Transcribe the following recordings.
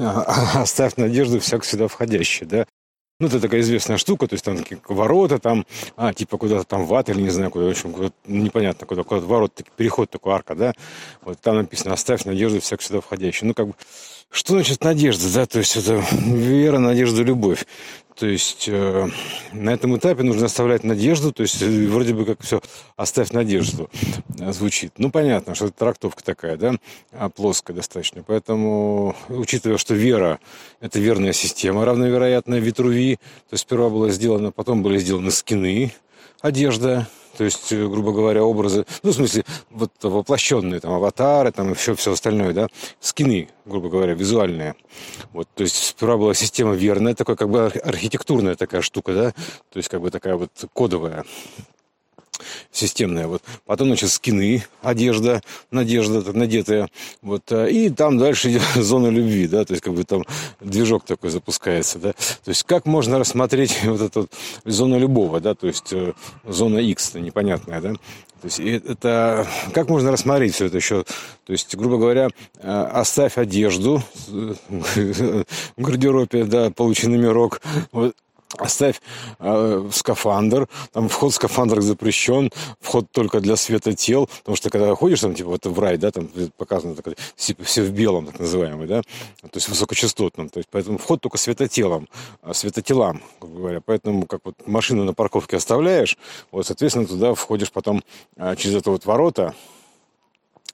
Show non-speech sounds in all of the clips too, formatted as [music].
[laughs] оставь надежду всяк сюда входящий, да. Ну, это такая известная штука, то есть там ворота, там, а, типа куда-то там в или не знаю куда, в общем, куда непонятно куда, куда ворот, переход такой, арка, да, вот там написано «оставь надежду всяк сюда входящий». Ну, как бы, что значит надежда, да, то есть это вера, надежда, любовь. То есть э, на этом этапе нужно оставлять надежду, то есть э, вроде бы как все «оставь надежду» э, звучит. Ну, понятно, что это трактовка такая, да, а, плоская достаточно. Поэтому, учитывая, что вера – это верная система, равновероятная Витруви, то есть сперва было сделано, потом были сделаны скины, одежда, то есть, э, грубо говоря, образы, ну, в смысле, вот воплощенные, там, аватары, там, и все, все остальное, да, скины, грубо говоря, визуальные. Вот, то есть, сперва была система верная, такая, как бы архитектурная такая штука, да, то есть, как бы такая вот кодовая системная. Вот. Потом, значит, скины, одежда, надежда надетая. Вот. Э, и там дальше идет [laughs] зона любви, да, то есть как бы там движок такой запускается, да. То есть как можно рассмотреть [laughs] вот эту вот зону любого, да, то есть э, зона X, непонятная, да. То есть это как можно рассмотреть все это еще? То есть, грубо говоря, э, оставь одежду [laughs] в гардеробе, да, получи номерок, вот, Оставь э, скафандр, там вход в скафандр запрещен, вход только для света тел, потому что когда ходишь там, типа, вот в рай, да, там показано, так, типа, все в белом, так называемый, да, то есть высокочастотном, то есть поэтому вход только светотелом, а, светотелам, грубо говоря, поэтому как вот машину на парковке оставляешь, вот, соответственно, туда входишь потом а, через это вот ворота,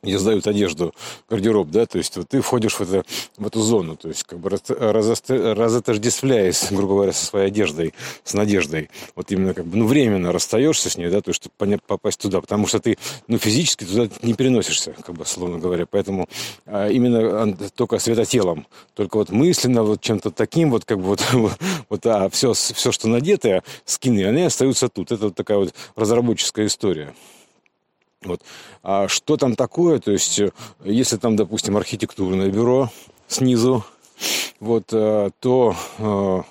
где сдают одежду, гардероб, да, то есть вот ты входишь в, это, в эту зону, то есть как бы разотождествляясь, [laughs] грубо говоря, со своей одеждой, с надеждой, вот именно как бы, ну, временно расстаешься с ней, да, то есть чтобы попасть туда, потому что ты, ну, физически туда не переносишься, как бы, словно говоря, поэтому а, именно только светотелом, только вот мысленно, вот чем-то таким, вот как бы вот, [laughs] вот а все, все, что надетое, скины, они остаются тут, это вот такая вот разработческая история. Вот. А что там такое? То есть, э, если там, допустим, архитектурное бюро снизу, вот, э, то э,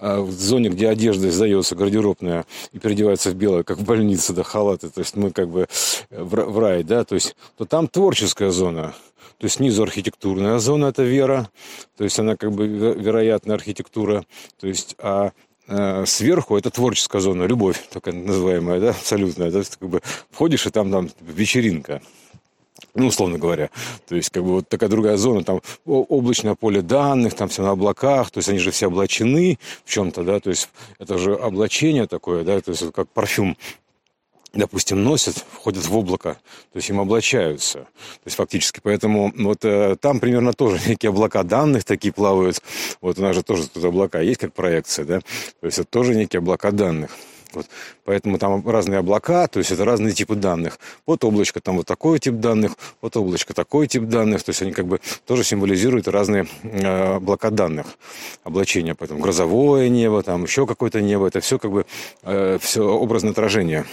в зоне, где одежда сдается гардеробная и переодевается в белое, как в больнице, да, халаты, то есть мы как бы в, рай, да, то есть, то там творческая зона, то есть снизу архитектурная зона, это вера, то есть она как бы вероятная архитектура, то есть, а сверху это творческая зона, любовь такая называемая, да, абсолютная. Да, как бы входишь, и там, там вечеринка. Ну, условно говоря. То есть, как бы вот такая другая зона, там облачное поле данных, там все на облаках, то есть они же все облачены в чем-то, да, то есть это же облачение такое, да, то есть как парфюм допустим, носят, входят в облако, то есть им облачаются. То есть фактически, поэтому вот э, там примерно тоже [laughs] некие облака данных такие плавают. Вот у нас же тоже тут облака есть, как проекция, да? То есть это тоже некие облака данных. Вот. Поэтому там разные облака, то есть это разные типы данных. Вот облачко там вот такой тип данных, вот облачко такой тип данных. То есть они как бы тоже символизируют разные э, облака данных, облачения. Поэтому грозовое небо, там еще какое-то небо. Это все как бы э, все образное отражение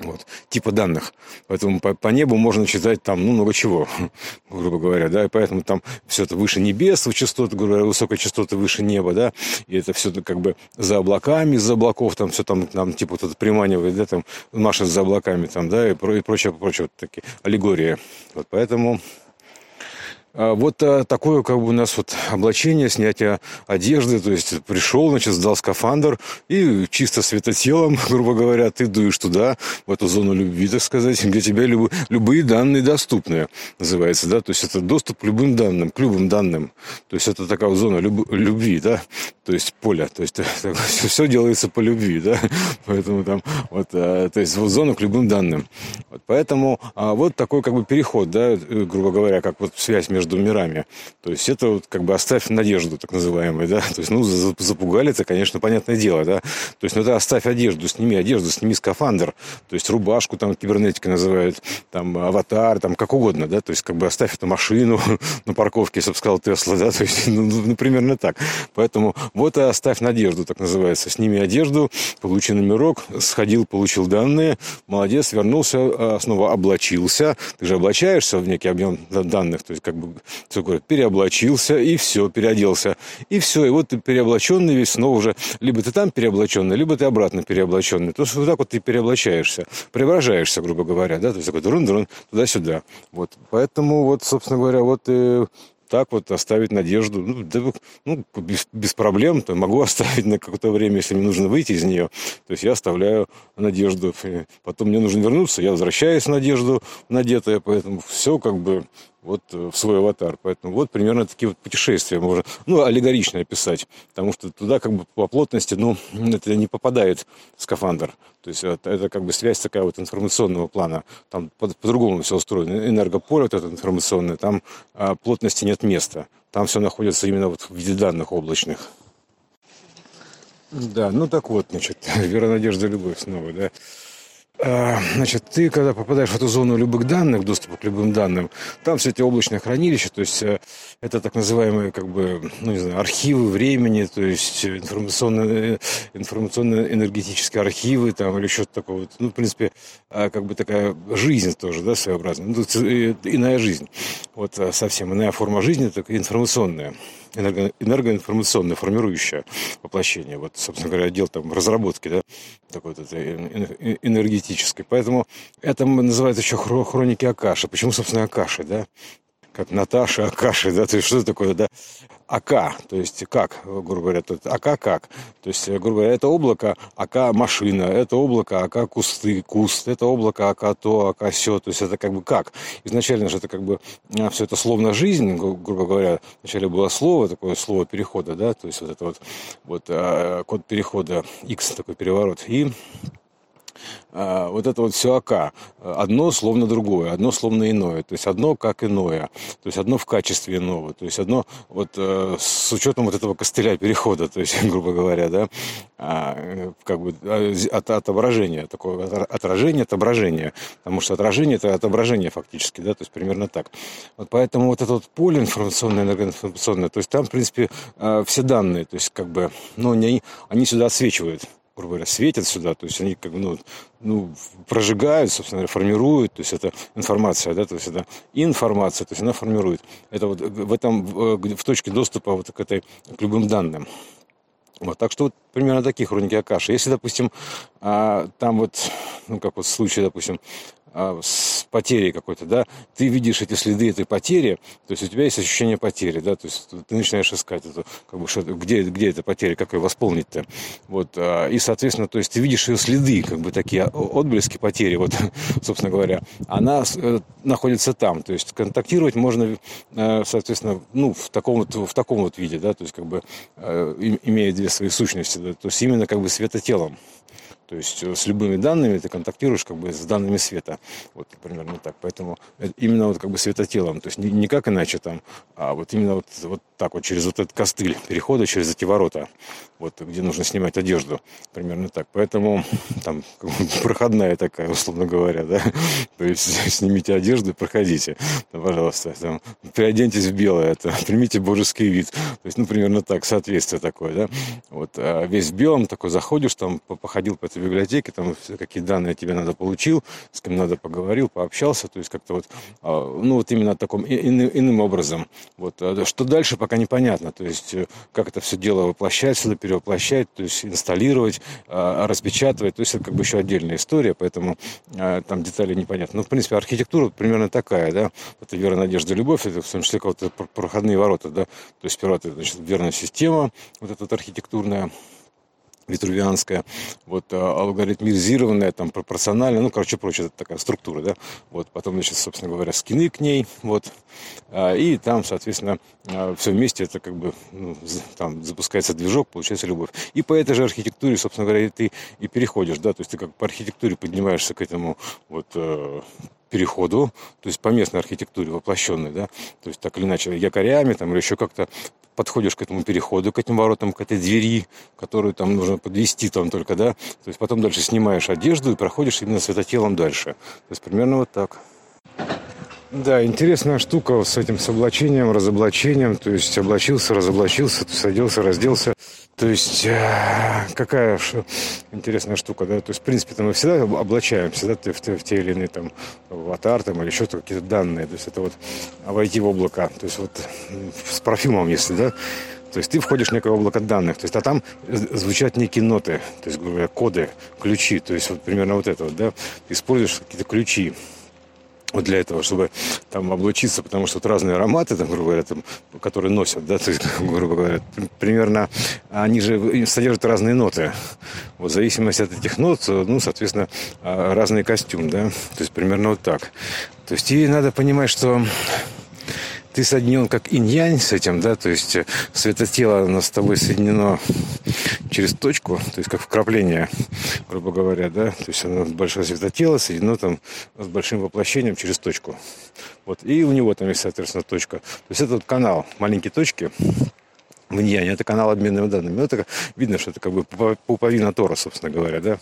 вот, типа данных. Поэтому по, по небу можно читать там, ну, много чего, [laughs] грубо говоря, да, и поэтому там все это выше небес, частоты, грубо говоря, высокая частота выше неба, да, и это все как бы за облаками, из-за облаков, там все там, там типа вот это приманивает, да, там машет за облаками, там, да, и, про, и прочее, прочее, вот такие аллегории. Вот поэтому вот а, такое как бы у нас вот облачение, снятие одежды, то есть пришел, значит, сдал скафандр и чисто светотелом, [laughs] грубо говоря, ты дуешь туда, в эту зону любви, так сказать, где тебе люб, любые данные доступны, называется, да, то есть это доступ к любым данным, к любым данным, то есть это такая зона люб, любви, да, то есть поле, то есть [laughs] все делается по любви, да, [laughs] поэтому там вот, а, то есть вот зона к любым данным, вот, поэтому вот такой как бы переход, да, грубо говоря, как вот связь между между мирами. То есть это вот как бы оставь надежду, так называемую, да. То есть, ну, запугали, это, конечно, понятное дело, да. То есть, ну, это оставь одежду, сними одежду, сними скафандр, то есть рубашку там кибернетика называют, там аватар, там как угодно, да. То есть, как бы оставь эту машину [laughs] на парковке, если бы сказал Тесла, да. То есть, ну, ну, примерно так. Поэтому вот и оставь надежду, так называется. Сними одежду, получи номерок, сходил, получил данные, молодец, вернулся, а, снова облачился. Ты же облачаешься в некий объем данных, то есть как бы такое, переоблачился, и все, переоделся. И все, и вот ты переоблаченный весь, снова уже, либо ты там переоблаченный, либо ты обратно переоблаченный. То есть вот так вот ты переоблачаешься, преображаешься, грубо говоря, да, то есть такой друн-друн, туда-сюда. Вот, поэтому вот, собственно говоря, вот и так вот оставить надежду. Ну, да, ну без, без проблем, то могу [laughs] оставить на какое-то время, если мне нужно выйти из нее. То есть я оставляю надежду. Потом мне нужно вернуться, я возвращаюсь в надежду надетая, поэтому все как бы вот э, в свой аватар. Поэтому вот примерно такие вот путешествия можно, ну, аллегорично описать, потому что туда как бы по плотности, ну, это не попадает скафандр. То есть это, это как бы связь такая вот информационного плана. Там по- по-другому все устроено. Энергополе вот это информационное, там а, плотности нет места. Там все находится именно вот в виде данных облачных. Да, ну так вот, значит, [laughs] вера, надежда, любовь снова, да. А, значит, ты, когда попадаешь в эту зону любых данных, доступа к любым данным, там все эти облачные хранилища, то есть э, это так называемые, как бы, ну, не знаю, архивы времени, то есть информационные, информационные энергетические архивы там или что-то такое. Ну, в принципе, как бы такая жизнь тоже, да, своеобразная. Ну, иная жизнь. Вот совсем иная форма жизни, только информационная энерго, энергоинформационное формирующее воплощение. Вот, собственно говоря, отдел там разработки, да, такой вот энергетической. Поэтому это называется еще хроники Акаши. Почему, собственно, Акаши, да? как Наташа Акаши, да, то есть что такое, да, АК, то есть как, грубо говоря, тут АК как, то есть, грубо говоря, это облако АК машина, это облако АК кусты, куст, это облако АК то, АК все, то есть это как бы как. Изначально же это как бы а, все это словно жизнь, грубо говоря, вначале было слово, такое слово перехода, да, то есть вот это вот, вот а, код перехода X, такой переворот, и вот это вот все АК. Одно словно другое, одно словно иное. То есть одно как иное. То есть одно в качестве иного. То есть одно вот э, с учетом вот этого костыля перехода, то есть, [laughs] грубо говоря, да, а, как бы а, от, отображения, такое отражение, отображение. Потому что отражение это отображение фактически, да, то есть примерно так. Вот поэтому вот это вот поле информационное, энергоинформационное, то есть там, в принципе, все данные, то есть как бы, ну, они, они сюда отсвечивают грубо говоря, светят сюда, то есть они как бы, ну, ну, прожигают, собственно говоря, формируют, то есть это информация, да, то есть это информация, то есть она формирует. Это вот в этом, в точке доступа вот к этой, к любым данным. Вот, так что вот примерно такие хроники Акаши. Если, допустим, а, там вот, ну, как вот в случае, допустим, а, с потерей какой-то, да, ты видишь эти следы этой потери, то есть у тебя есть ощущение потери, да, то есть ты начинаешь искать это, как бы, что, где, где эта потеря, как ее восполнить-то, вот, а, и, соответственно, то есть ты видишь ее следы, как бы такие отблески потери, вот, [laughs] собственно говоря, она э, находится там, то есть контактировать можно, э, соответственно, ну, в таком вот, в таком вот виде, да, то есть, как бы, э, имея две свои сущности, да, то есть именно как бы светотелом. То есть э, с любыми данными ты контактируешь как бы с данными света. Вот примерно так. Поэтому именно вот как бы светотелом. То есть не, не как иначе там, а вот именно вот, вот так вот через вот этот костыль перехода, через эти ворота, вот где нужно снимать одежду. Примерно так. Поэтому [laughs] там как бы, проходная такая, условно говоря, да. [laughs] То есть [laughs] снимите одежду и проходите. Ну, пожалуйста. Там, приоденьтесь в белое, это, примите божеский вид. То есть, ну, примерно так, соответствие такое, да. Вот а весь в белом такой заходишь, там походил по этой библиотеке, там какие данные тебе надо получил, с кем надо поговорил, пообщался, то есть как-то вот, а, ну вот именно таком иным, иным образом. Вот. А что дальше, пока непонятно, то есть э, как это все дело воплощать сюда, перевоплощать, то есть инсталлировать, а, распечатывать, то есть это как бы еще отдельная история, поэтому там детали непонятны. Ну, в принципе, архитектура примерно такая, да, это вера, надежда, любовь, это в том числе вот проходные ворота, да, то есть сперва это, значит, верная система, вот эта вот архитектурная, витрувианская, вот, а, алгоритмизированная, там, пропорциональная, ну, короче, это такая структура, да, вот, потом, значит, собственно говоря, скины к ней, вот, а, и там, соответственно, а, все вместе, это как бы, ну, там, запускается движок, получается любовь. И по этой же архитектуре, собственно говоря, ты и переходишь, да, то есть ты как по архитектуре поднимаешься к этому, вот, э, переходу, то есть по местной архитектуре воплощенной, да, то есть так или иначе якорями там или еще как-то подходишь к этому переходу, к этим воротам, к этой двери, которую там нужно подвести там только, да, то есть потом дальше снимаешь одежду и проходишь именно светотелом дальше. То есть примерно вот так. Да, интересная штука с этим с облачением, разоблачением. То есть облачился, разоблачился, садился, разделся. То есть э, какая интересная штука, да? То есть, в принципе, мы всегда облачаемся, да, в, в те или иные там аватар там, или еще какие-то данные. То есть это вот войти в облако. То есть вот с парфюмом, если, да, то есть ты входишь в некое облако данных, то есть, а там звучат некие ноты, то есть, грубо говоря, коды, ключи, то есть вот примерно вот это вот, да, ты используешь какие-то ключи, вот для этого, чтобы там облучиться, потому что вот разные ароматы, там, грубо говоря, там, которые носят, да, [laughs] то есть, грубо говоря, примерно они же содержат разные ноты. Вот в зависимости от этих нот, ну, соответственно, а, разный костюм, да, то есть примерно вот так. То есть и надо понимать, что ты соединен как инь-янь с этим, да, то есть э, светотело оно с тобой соединено через точку, то есть как вкрапление, грубо говоря, да, то есть оно большое светотело соединено там с большим воплощением через точку. Вот, и у него там есть, соответственно, точка. То есть это вот канал, маленькие точки, в инь это канал обмена данными. Ну, это видно, что это как бы пуповина Тора, собственно говоря, да.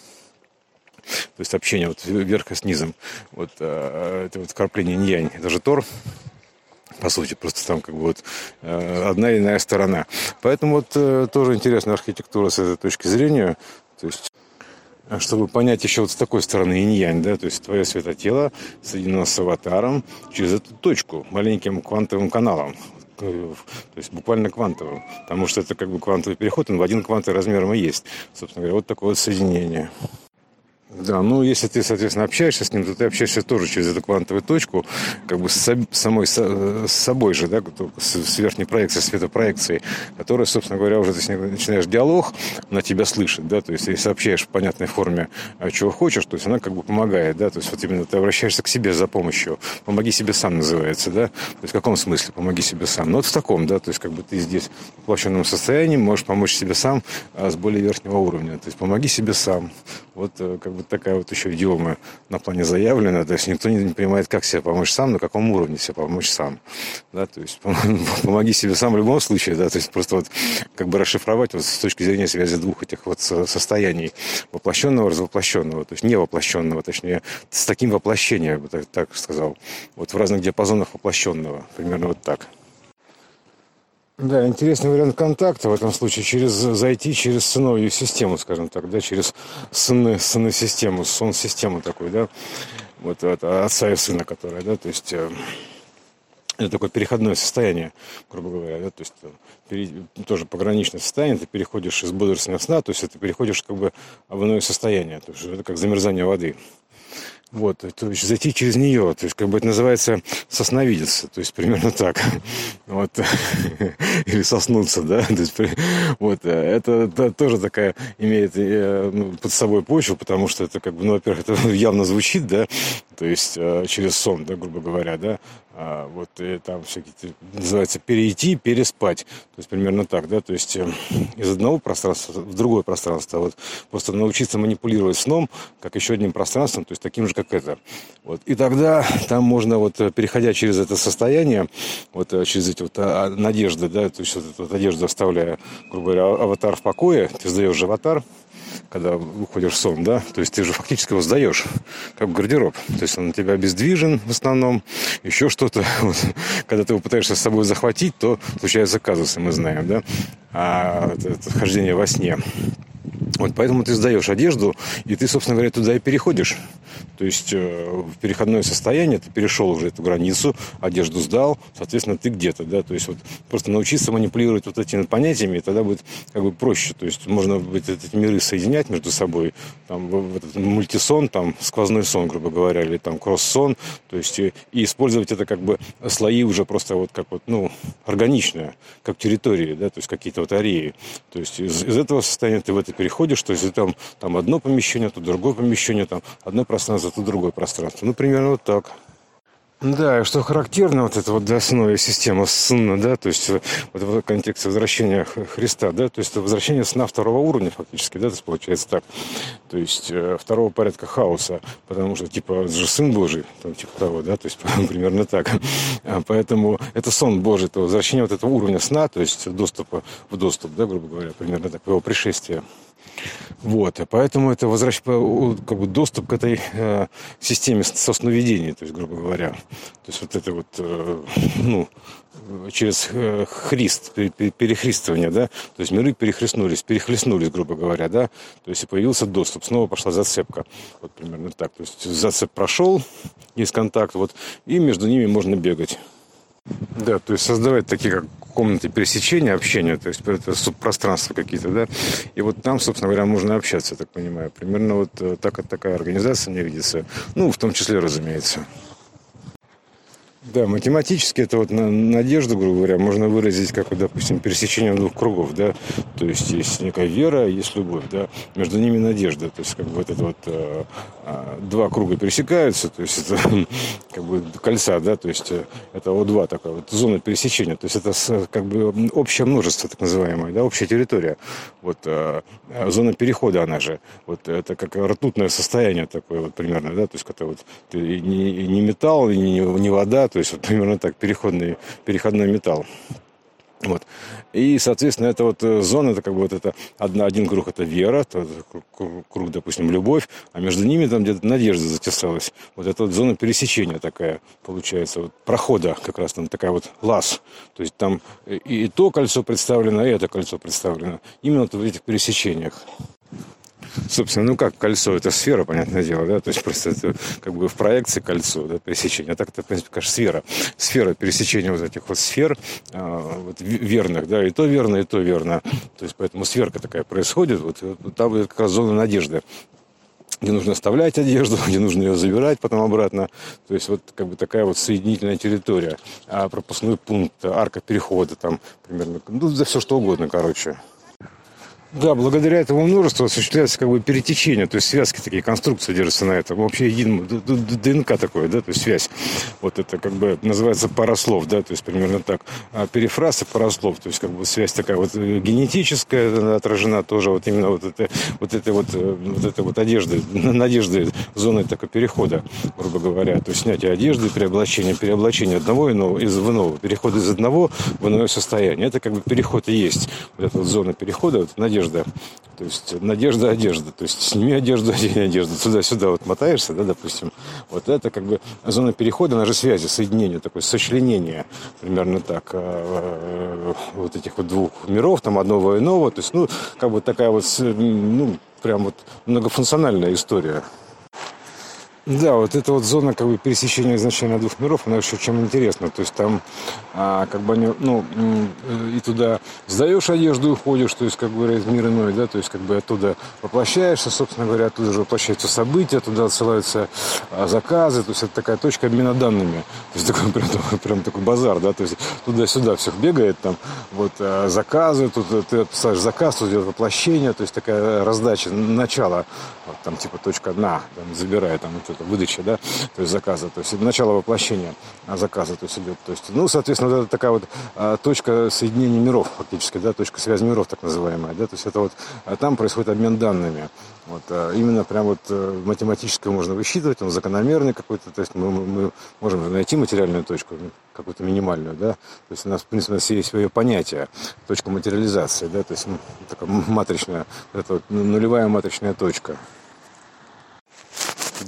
То есть общение вот верха с низом. Вот э, это вот вкрапление инь Это же Тор, по сути, просто там как бы вот э, одна и иная сторона. Поэтому вот э, тоже интересная архитектура с этой точки зрения. То есть чтобы понять еще вот с такой стороны инь-янь, да, то есть твое светотело соединено с аватаром через эту точку, маленьким квантовым каналом, то есть буквально квантовым, потому что это как бы квантовый переход, он в один квантовый размером и есть, собственно говоря, вот такое вот соединение. Да, ну если ты, соответственно, общаешься с ним, то ты общаешься тоже через эту квантовую точку, как бы с самой с собой же, да, с верхней проекцией, светопроекцией, которая, собственно говоря, уже ты начинаешь диалог, на тебя слышит, да, то есть если сообщаешь в понятной форме, а, чего хочешь, то есть она как бы помогает, да, то есть вот именно ты обращаешься к себе за помощью, помоги себе сам называется, да, то есть в каком смысле помоги себе сам, ну вот в таком, да, то есть как бы ты здесь в воплощенном состоянии можешь помочь себе сам а, с более верхнего уровня, то есть помоги себе сам, вот э, как бы такая вот еще идиома на плане заявлена. То есть никто не понимает, как себе помочь сам, на каком уровне себе помочь сам. Да, то есть [laughs] помоги себе сам в любом случае, да, то есть просто вот как бы расшифровать вот с точки зрения связи двух этих вот состояний воплощенного, развоплощенного, то есть не воплощенного, точнее, с таким воплощением, я бы так, так сказал, вот в разных диапазонах воплощенного, примерно вот так. Да, интересный вариант контакта в этом случае через зайти через сыновью систему, скажем так, да, через сыны, сыны систему, сон систему такой, да, вот это отца и сына, которая, да, то есть э, это такое переходное состояние, грубо говоря, да, то есть э, пере, тоже пограничное состояние, ты переходишь из бодрственного сна, то есть ты переходишь как бы в иное состояние, то есть это как замерзание воды. Вот, то есть зайти через нее, то есть как бы это называется сосновидеться, то есть примерно так, вот, [laughs] или соснуться, да, то есть, вот, э, это, это тоже такая имеет э, ну, под собой почву, потому что это как бы, ну, во-первых, это [laughs] явно звучит, да, то есть э, через сон, да, грубо говоря, да, а, вот и там всякие называется перейти, переспать, то есть примерно так, да, то есть из одного пространства в другое пространство, вот просто научиться манипулировать сном, как еще одним пространством, то есть таким же, как это. Вот. И тогда там можно, вот, э, переходя через это состояние, вот, э, через эти вот а, надежды, да, то есть вот эту вот одежду оставляя, грубо говоря, а, аватар в покое, ты сдаешь же аватар, когда выходишь в сон, да, то есть ты же фактически его сдаешь, как гардероб. То есть он у тебя обездвижен в основном, еще что-то. [laughs] Вот. Когда ты его пытаешься с собой захватить, то случаются казусы, мы знаем, да, а это, это хождение во сне. Вот поэтому ты сдаешь одежду, и ты, собственно говоря, туда и переходишь. То есть э, в переходное состояние ты перешел уже эту границу, одежду сдал, соответственно, ты где-то, да, то есть вот просто научиться манипулировать вот этими понятиями, и тогда будет как бы проще. То есть можно будет эти миры соединять между собой, там, этот мультисон, там, сквозной сон, грубо говоря, или там кросс-сон, то есть и, и использовать это как бы слои уже просто вот как вот, ну, органичное, как территории, да, то есть какие-то вот ареи. То есть из, из этого состояния ты в это переходишь, то есть там, там одно помещение, тут другое помещение, там одно пространство, тут другое пространство. Ну, примерно вот так. Да, и что характерно вот это вот для основы системы сна, да, то есть вот в контексте возвращения Христа, да, то есть это возвращение сна второго уровня фактически, да, то есть получается так, то есть э, второго порядка хаоса, потому что типа же сын Божий, там типа того, да, то есть [laughs] примерно так, а, поэтому это сон Божий, то возвращение вот этого уровня сна, то есть доступа в доступ, да, грубо говоря, примерно так, его пришествие. Вот, и поэтому это возвращ... как бы доступ к этой э, системе сосноведения, то есть, грубо говоря. То есть вот это вот, э, ну, через э, христ, перехристывание, да, то есть миры перехлестнулись, перехлестнулись, грубо говоря, да, то есть и появился доступ, снова пошла зацепка, вот примерно так, то есть зацеп прошел, есть контакт, вот, и между ними можно бегать. Да, то есть создавать такие как комнаты пересечения, общения, то есть это субпространства какие-то, да. И вот там, собственно говоря, можно общаться, я так понимаю. Примерно вот э, так, такая организация мне видится. Ну, в том числе, разумеется. Да, математически это вот надежду, грубо говоря, можно выразить как, допустим, пересечение двух кругов, да, то есть есть некая вера, есть любовь, да, между ними надежда, то есть как бы вот это вот э, э, два круга пересекаются, то есть это [laughs] как бы кольца, да, то есть э, это О2 такая вот зона пересечения, то есть это как бы общее множество, так называемое, да, общая территория, вот э, зона перехода она же, вот это как ртутное состояние такое вот примерно, да, то есть это вот не, не металл, не, не вода, то есть вот примерно так, переходный, переходной металл. Вот. И, соответственно, это вот э, зона, это как бы вот это одна, один круг это вера, то, круг, допустим, любовь, а между ними там где-то надежда затесалась. Вот это вот зона пересечения такая получается, вот прохода как раз там такая вот лаз. То есть там и, и то кольцо представлено, и это кольцо представлено. Именно вот в этих пересечениях. Собственно, ну как кольцо, это сфера, понятное дело, да, то есть просто это как бы в проекции кольцо, да, пересечение, а так это, в принципе, конечно, сфера, сфера пересечения вот этих вот сфер а, вот, верных, да, и то верно, и то верно, то есть поэтому сверка такая происходит, вот, вот там как раз зона надежды, где нужно оставлять одежду, [laughs] где нужно ее забирать потом обратно. То есть вот как бы такая вот соединительная территория. А пропускной пункт, арка перехода там примерно, ну, за все что угодно, короче. Да, благодаря этому множеству осуществляется как бы перетечение, то есть связки такие, конструкции держатся на этом. Вообще единым ДНК такое, да, то есть связь. Вот это как бы называется парослов, да, то есть примерно так. А перефраз и парослов, то есть как бы связь такая вот э, генетическая отражена тоже вот именно вот это вот это вот, э, вот это вот одежды, надежды зоны такого перехода, грубо говоря. То есть снятие одежды, переоблачение, переоблачение одного иного из в иного, переход из одного в иное состояние. Это как бы переход и есть. Вот эта вот зона перехода, вот надежда одежда. То есть надежда, одежда. То есть сними одежду, [laughs] одень одежду. Туда-сюда вот мотаешься, да, допустим. Вот это как бы зона перехода, она же связи, соединения, такое сочленение. Примерно так. А, вот этих вот двух миров, там одного и иного. То есть, ну, как бы такая вот, ну, прям вот многофункциональная история. Да, вот эта вот зона как бы пересечения изначально двух миров, она еще чем интересна. То есть там а, как бы они, ну, и туда сдаешь одежду и уходишь, то есть как из мира иной, да, то есть как бы оттуда воплощаешься, собственно говоря, оттуда же воплощаются события, туда отсылаются а, заказы, то есть это такая точка обмена данными. То есть такой [laughs] прям, прям такой базар, да, то есть туда-сюда всех бегает там, вот а, заказы, тут ты отписаешь заказ, тут идет воплощение, то есть такая раздача, начало, вот, там типа точка одна, там, забирай там вот это выдача, да, то есть заказа, то есть начало воплощения заказа, то есть идет, то есть, ну, соответственно, вот это такая вот а, точка соединения миров, фактически, да, точка связи миров, так называемая, да, то есть это вот, а там происходит обмен данными, вот, а, именно прям вот э, математически можно высчитывать, он закономерный какой-то, то есть мы, мы можем найти материальную точку, ну, какую-то минимальную, да, то есть у нас, в принципе, у нас есть свое понятие, точка материализации, да, то есть ну, такая матричная, это вот нулевая матричная точка,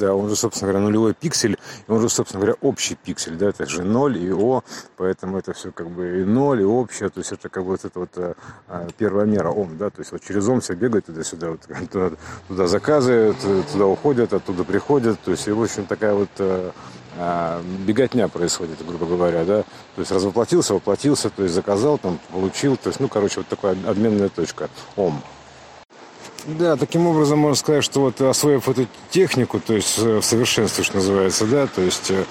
да, он же, собственно говоря, нулевой пиксель, и он же, собственно говоря, общий пиксель, да, это же 0 и О, поэтому это все как бы и 0, и общее, то есть это как бы вот это вот а, первая мера Ом, да, то есть вот через Ом все бегают туда-сюда, вот, [laughs] туда, туда заказывают, туда уходят, оттуда приходят, то есть и, в общем, такая вот а, а, беготня происходит, грубо говоря, да, то есть развоплотился, воплотился, то есть заказал, там, получил, то есть, ну, короче, вот такая обменная точка, Ом. Да, таким образом можно сказать, что вот освоив эту технику, то есть э, в совершенстве, что называется, да, то есть э,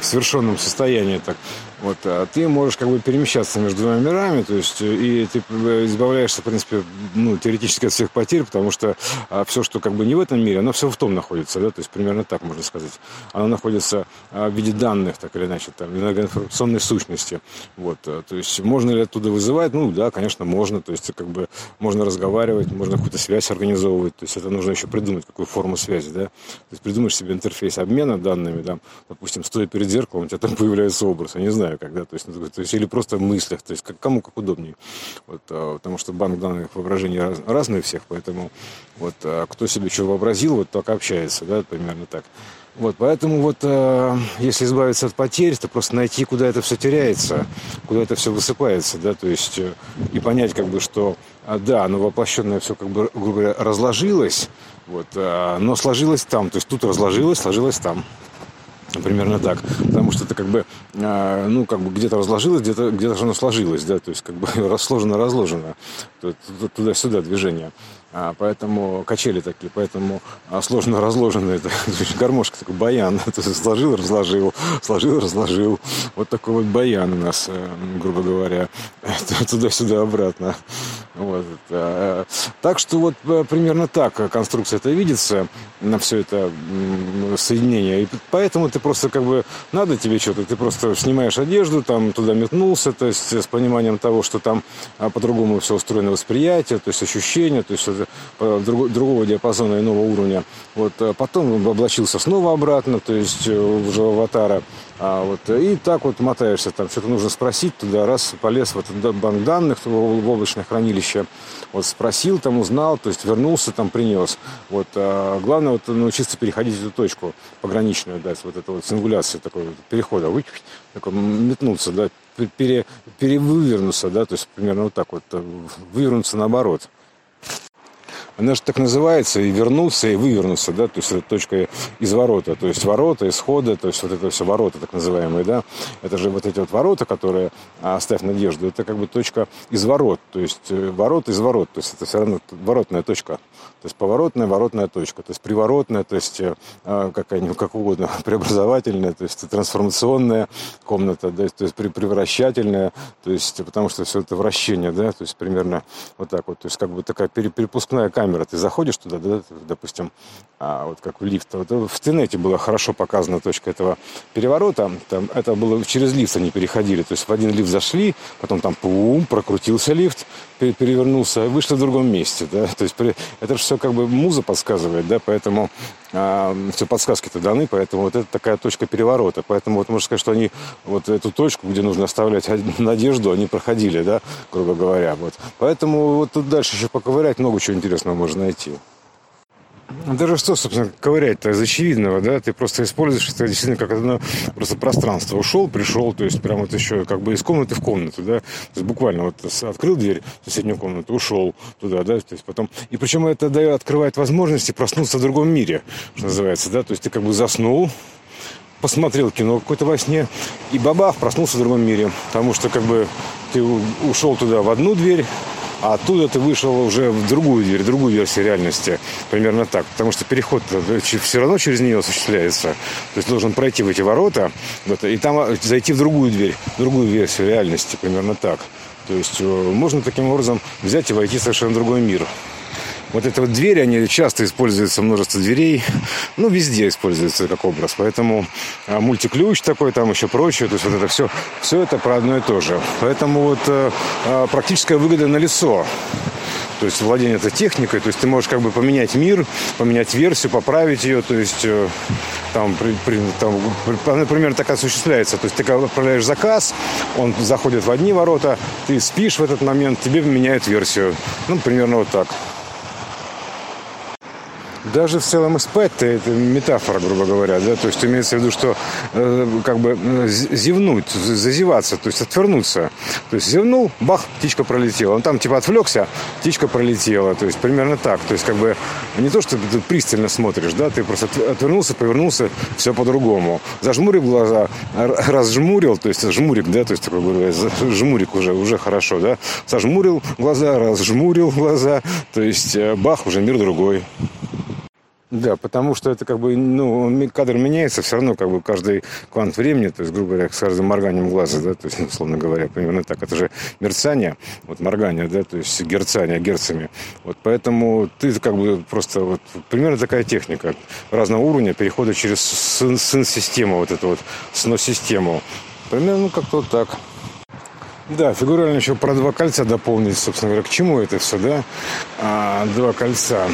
в совершенном состоянии, так, вот, а ты можешь как бы перемещаться между двумя мирами, то есть, э, и ты избавляешься, в принципе, ну, теоретически от всех потерь, потому что а, все, что как бы не в этом мире, оно все в том находится, да, то есть примерно так можно сказать. Оно находится а, в виде данных, так или иначе, там, информационной сущности, вот, то есть можно ли оттуда вызывать? Ну, да, конечно, можно, то есть как бы можно разговаривать, можно какую-то связь организовывать, то есть это нужно еще придумать, какую форму связи, да, то есть придумаешь себе интерфейс обмена данными, там, допустим, стоя перед зеркалом, у тебя там [laughs] появляется образ, я не знаю, когда, то есть, ну, то есть или просто в мыслях, то есть как, кому как удобнее, вот, а, потому что банк данных воображения раз, разный у всех, поэтому вот а, кто себе что вообразил, вот так общается, да, примерно так. Вот, поэтому вот э, если избавиться от потерь, то просто найти, куда это все теряется, куда это все высыпается, да, то есть э, и понять, как бы, что да, оно воплощенное все, как бы, грубо говоря, разложилось, вот, но сложилось там, то есть тут разложилось, сложилось там. Примерно так. Потому что это как бы, э, ну, как бы где-то разложилось, где-то где оно сложилось, да, то есть как бы [laughs] расложено, разложено. Туда-сюда движение. А, поэтому качели такие, поэтому а, сложно разложенные, это [laughs] гармошка такой баян, [laughs] это сложил, разложил, сложил, разложил. Вот такой вот баян у нас, э, грубо говоря, [laughs] туда-сюда обратно. Вот. Э, так что вот э, примерно так конструкция это видится на все это соединение. И поэтому ты просто как бы надо тебе что-то, ты просто снимаешь одежду, там туда метнулся, то есть с пониманием того, что там а, по-другому все устроено восприятие, то есть ощущение, то есть другого диапазона иного уровня. Вот а потом облачился снова обратно, то есть э, уже аватара. А вот, и так вот мотаешься, там что-то нужно спросить, туда раз полез в этот банк данных, в облачное хранилище, вот спросил, там узнал, то есть вернулся, там принес. Вот, а главное вот научиться переходить эту точку пограничную, дать вот эту вот сингуляцию такой вот перехода, вы, такой, метнуться, да, пере, перевывернуться, да, то есть примерно вот так вот, э, вывернуться наоборот. Она же так называется, и вернуться, и вывернуться, да, то есть это точка изворота, то есть ворота, исхода, то есть вот это все ворота так называемые, да, это же вот эти вот ворота, которые, а, оставь надежду, это как бы точка изворот, то есть э, ворот, изворот, то есть это все равно воротная точка, то есть поворотная, воротная точка, то есть приворотная, то есть э, а, какая-нибудь, как угодно, [laughs] преобразовательная, то есть трансформационная комната, да, то есть превращательная, то есть потому что все это вращение, да, то есть примерно вот так вот, то есть как бы такая перепускная камера, ты заходишь туда, да, допустим, а, вот как в лифт. Вот в Тенете была хорошо показана точка этого переворота. Там, это было через лифт они переходили. То есть в один лифт зашли, потом там пум, прокрутился лифт, перевернулся, вышли в другом месте. Да? То есть это же все как бы муза подсказывает, да, поэтому а, все подсказки-то даны, поэтому вот это такая точка переворота. Поэтому вот можно сказать, что они вот эту точку, где нужно оставлять [laughs] надежду, они проходили, да, грубо говоря. Вот. Поэтому вот тут дальше еще поковырять много чего интересного можно найти. Даже что, собственно, ковырять-то из очевидного, да, ты просто используешь это действительно как одно просто пространство. Ушел, пришел, то есть прям вот еще как бы из комнаты в комнату, да, то есть буквально вот открыл дверь в соседнюю комнату, ушел туда, да, то есть потом... И причем это дает, открывает возможности проснуться в другом мире, что называется, да, то есть ты как бы заснул, посмотрел кино какое-то во сне, и бабах, проснулся в другом мире, потому что как бы ты ушел туда в одну дверь, а оттуда ты вышел уже в другую дверь, другую версию реальности. Примерно так. Потому что переход все равно через нее осуществляется. То есть должен пройти в эти ворота и там а, зайти в другую дверь, в другую версию реальности. Примерно так. То есть э, можно таким образом взять и войти в совершенно другой мир. Вот эта вот дверь, они часто используются, множество дверей, ну, везде используется как образ. Поэтому а, мультиключ такой, там еще прочее, то есть вот это все, все это про одно и то же. Поэтому вот а, а практическая выгода на лицо. То есть владение этой техникой, то есть ты можешь как бы поменять мир, поменять версию, поправить ее, то есть э, там, при, при, там например, так осуществляется. То есть ты отправляешь заказ, он заходит в одни ворота, ты спишь в этот момент, тебе меняют версию. Ну, примерно вот так. Даже в целом спать-то это метафора, грубо говоря, да, то есть имеется в виду, что э, как бы э, зевнуть, зазеваться, то есть отвернуться. То есть зевнул, бах, птичка пролетела. Он там типа отвлекся, птичка пролетела. То есть примерно так. То есть как бы не то, что ты пристально смотришь, да, ты просто отвернулся, повернулся, все по-другому. Зажмурил глаза, разжмурил, то есть жмурик, да, то есть такой говорю, жмурик уже, уже хорошо, да. Сожмурил глаза, разжмурил глаза, то есть э, бах, уже мир другой. Да, потому что это как бы, ну, кадр меняется все равно как бы каждый квант времени, то есть, грубо говоря, с каждым морганием глаза, да, то есть, условно говоря, примерно так. Это же мерцание, вот моргание, да, то есть герцание герцами. Вот поэтому ты как бы просто вот примерно такая техника разного уровня перехода через сын-систему, вот эту вот сно-систему. Примерно ну, как-то вот так. Да, фигурально еще про два кольца дополнить, собственно говоря, к чему это все, да? А, два кольца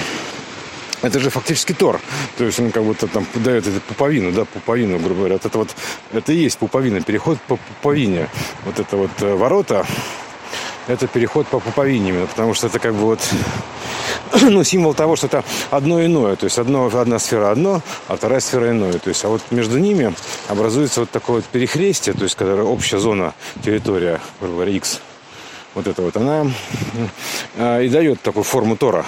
это же фактически Тор. То есть он как будто там дает эту пуповину, да, пуповину, грубо говоря. Вот это вот, это и есть пуповина, переход по пуповине. Вот это вот э, ворота, это переход по пуповине именно, потому что это как бы вот [clears throat] ну, символ того, что это одно иное. То есть одно, одна сфера одно, а вторая сфера иное. То есть, а вот между ними образуется вот такое вот перехрестие, то есть, когда общая зона, территория, грубо говоря, X, вот это вот, она э, и дает такую форму Тора.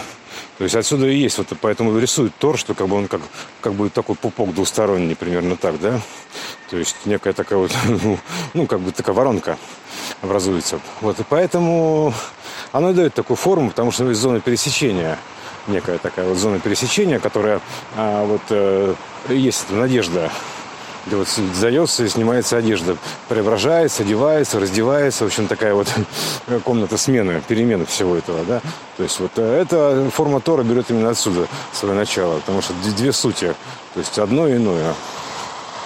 То есть отсюда и есть, вот поэтому рисует Тор, что как бы он как, как бы такой пупок двусторонний, примерно так, да? То есть некая такая вот, [laughs] ну, ну как бы такая воронка образуется. Вот, и поэтому оно и дает такую форму, потому что есть зона пересечения некая такая вот зона пересечения, которая а, вот э, есть надежда где вот сдается и снимается одежда, преображается, одевается, раздевается, в общем, такая вот [laughs] комната смены, перемены всего этого, да. То есть вот э, эта форма Тора берет именно отсюда свое начало, потому что две сути, то есть одно и иное.